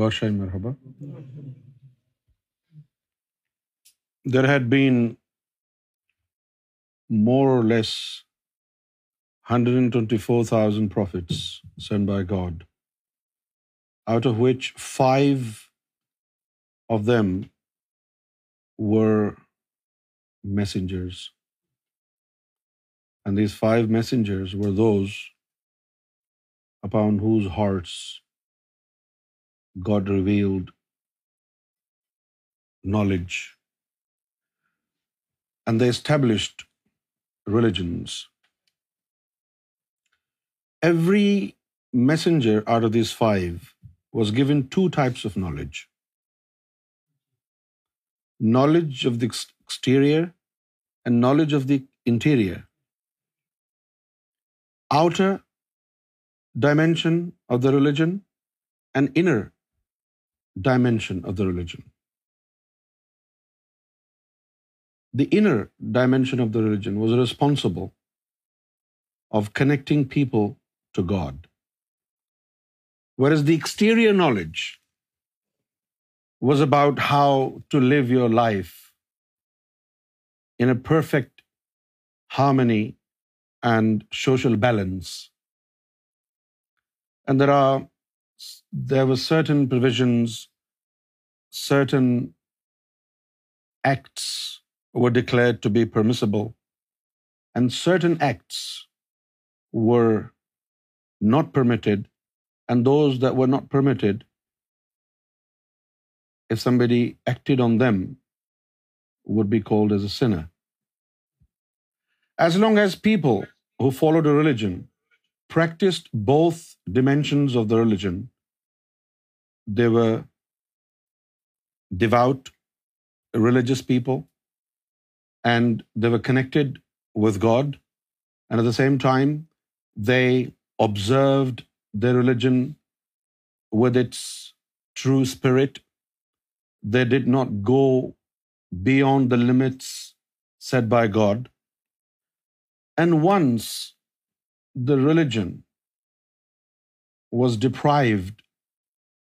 Goshai Merhaba. There had been more or less 124,000 prophets sent by God, out of which 5 of them were messengers. And these 5 messengers were those upon whose hearts God revealed knowledge, and they established religions. Every messenger out of these five was given two types of knowledge: knowledge of the exterior and knowledge of the interior. Outer dimension of the religion and inner dimension of the religion. The inner dimension of the religion was responsible of connecting people to God, whereas the exterior knowledge was about how to live your life in a perfect harmony and social balance. And there are there were certain provisions, certain acts were declared to be permissible, and certain acts were not permitted, and those that were not permitted, if somebody acted on them, would be called as a sinner. As long as people who followed a religion practiced both dimensions of the religion, they were devout, religious people, and they were connected with God. And at the same time, they observed their religion with its true spirit. They did not go beyond the limits set by God. And once the religion was deprived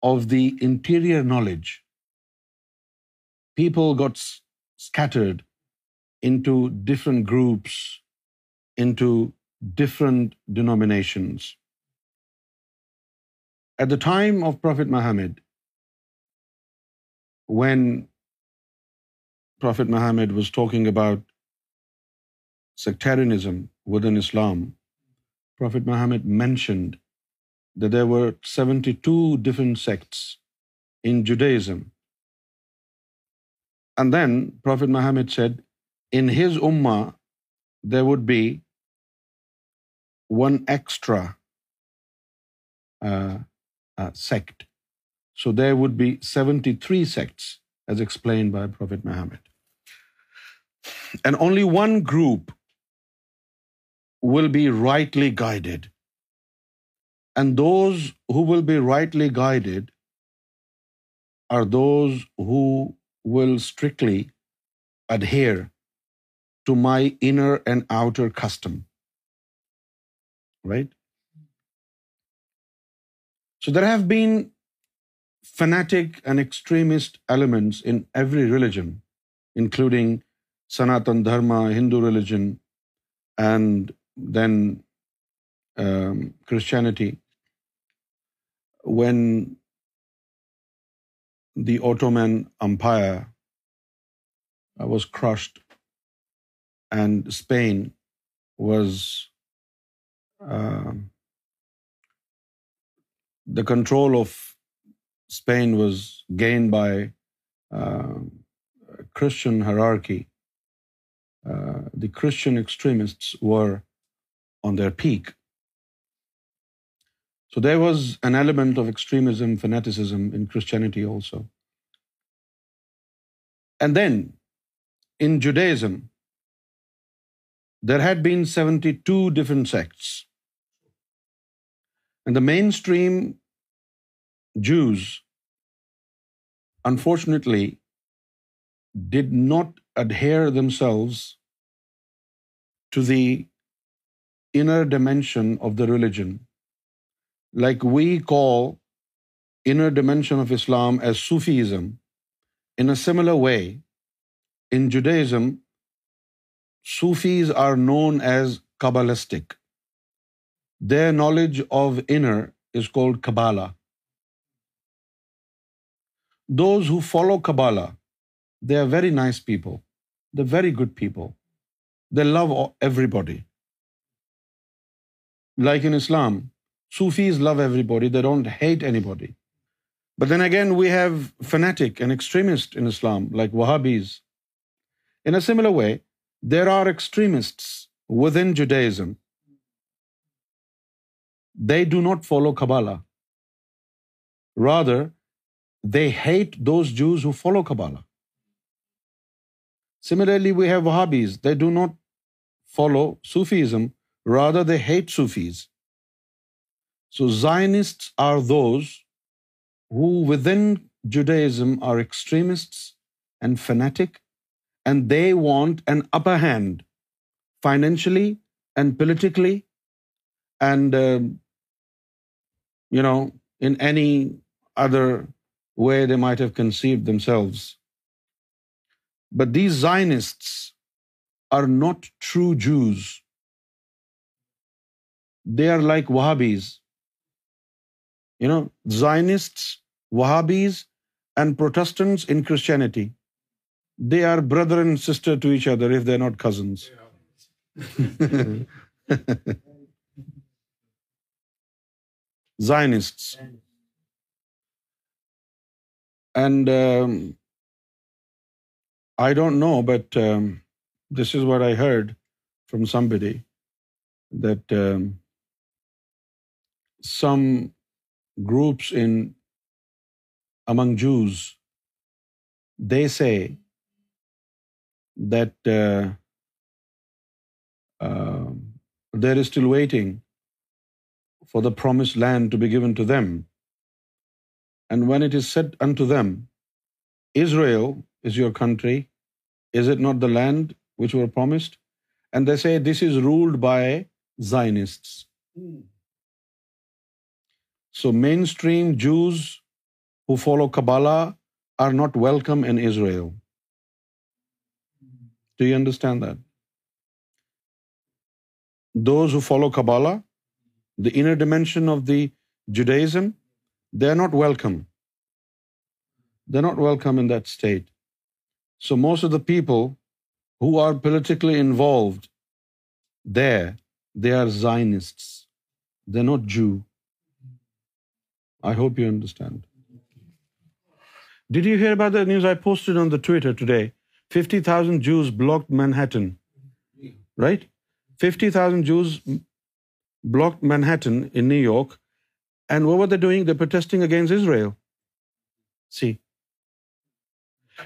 of the interior knowledge, people got scattered into different groups, into different denominations. At the time of Prophet Muhammad, when Prophet Muhammad was talking about sectarianism within Islam, Prophet Muhammad mentioned the were city سیٹسم دینفٹ Muhammad set انز they would be one extra sect so they would be seventy three sects by only one group will be rightly guide And those who will be rightly guided are those who will strictly adhere to my inner and outer custom. Right? So there have been fanatic and extremist elements in every religion, including Sanatana Dharma, Hindu religion, and then um, Christianity when the Ottoman Empire was crushed and Spain was um, the control of Spain was gained by um, Christian hierarchy. Uh, the Christian extremists were on their peak, so there was an element of extremism, fanaticism in Christianity also. And then in Judaism, there had been 72 different sects. And the mainstream Jews, unfortunately, did not adhere themselves to the inner dimension of the religion like we call inner dimension of Islam as Sufism, in a similar way, in Judaism, Sufis are known as Kabbalistic. Their knowledge of inner is called Kabbalah. Those who follow Kabbalah, they are very nice people. They're very good people. They love everybody. Like in Islam, Sufis love everybody, they don't hate anybody. But then again, we have fanatic and extremist in Islam, like Wahhabis. In a similar way, there are extremists within Judaism. They do not follow Kabbalah. Rather, they hate those Jews who follow Kabbalah. Similarly, we have Wahhabis. They do not follow Sufism. Rather, they hate Sufis. So Zionists are those who within Judaism are extremists and fanatic, and they want an upper hand financially and politically and um, in any other way they might have conceived themselves. But these Zionists are not true Jews. They are like Wahhabis. Zionists, Wahhabis, and Protestants in Christianity, they are brother and sister to each other if they're not cousins. Zionists. And um, I don't know, but um, this is what I heard from somebody, that um, some groups in among Jews, they say that uh, um, they're still waiting for the promised land to be given to them. And when it is said unto them, Israel is your country, is it not the land which were promised? And they say this is ruled by Zionists. Hmm. So mainstream Jews who follow Kabbalah are not welcome in Israel. Do you understand that? Those who follow Kabbalah, the inner dimension of the Judaism, they are not welcome. They're not welcome in that state. So most of the people who are politically involved there, they are Zionists. They're not Jew. I hope you understand. Did you hear about the news I posted on the Twitter today? 50,000 Jews blocked Manhattan. Right? 50,000 Jews blocked Manhattan in New York. And what were they doing? They're protesting against Israel. See?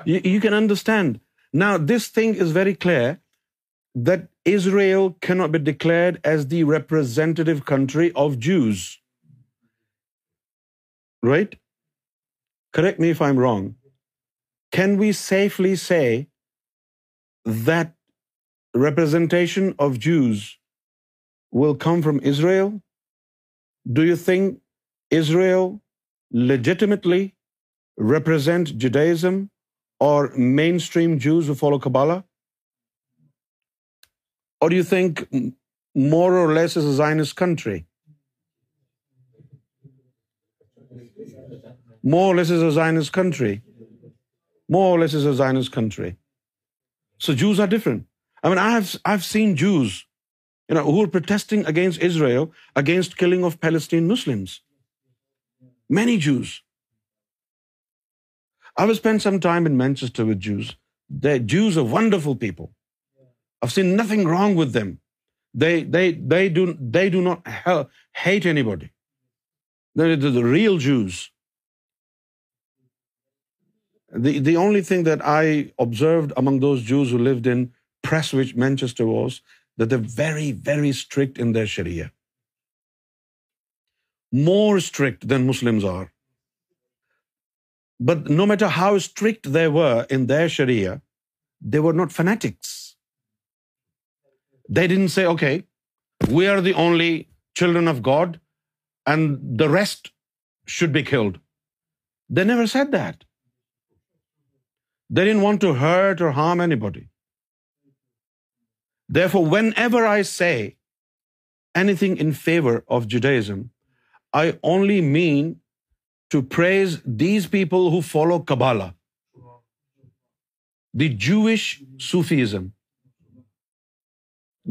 You can understand. Now, this thing is very clear that Israel cannot be declared as the representative country of Jews right? Correct me if I'm wrong. Can we safely say that representation of Jews will come from Israel? Do you think Israel legitimately represent Judaism or mainstream Jews who follow Kabbalah? Or do you think more or less is a Zionist country? More or less is a Zionist country. More or less is a Zionist country. So Jews are different. I mean, I've seen Jews, who are protesting against Israel, against killing of Palestinian Muslims. Many Jews. I have spent some time in Manchester with Jews. Jews are wonderful people. I've seen nothing wrong with them. They do not hate anybody. They're the real Jews. The only thing that I observed among those Jews who lived in Prestwich, Manchester, was that they're very, very strict in their Sharia. More strict than Muslims are. But no matter how strict they were in their Sharia, they were not fanatics. They didn't say, okay, we are the only children of God and the rest should be killed. They never said that. They didn't want to hurt or harm anybody. Therefore, whenever I say anything in favor of Judaism, I only mean to praise these people who follow Kabbalah, the Jewish Sufism.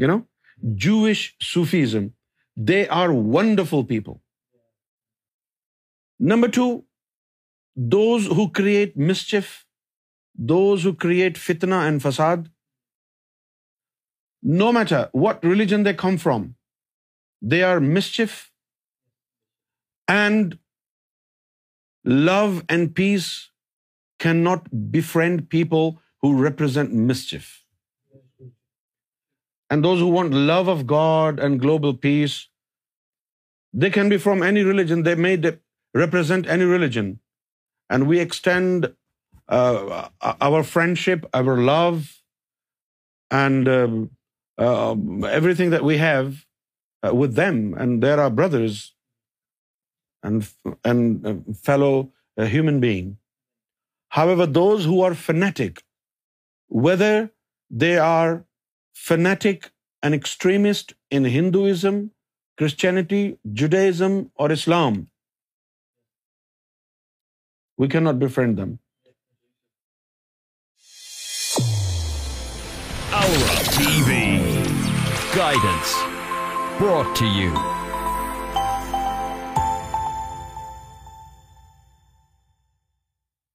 You know, Jewish Sufism. They are wonderful people. Number two, those who create mischief those who create fitna and fasad, no matter what religion they come from, they are mischief, and love and peace cannot befriend people who represent mischief. And those who want love of God and global peace, they can be from any religion, they may represent any religion. And we extend uh, our friendship, our love, and um, uh, everything that we have uh, with them, and they're our brothers and fellow human being. However, those who are fanatic, whether they are fanatic and extremist in Hinduism, Christianity, Judaism, or Islam, we cannot befriend them. Guidance pitch you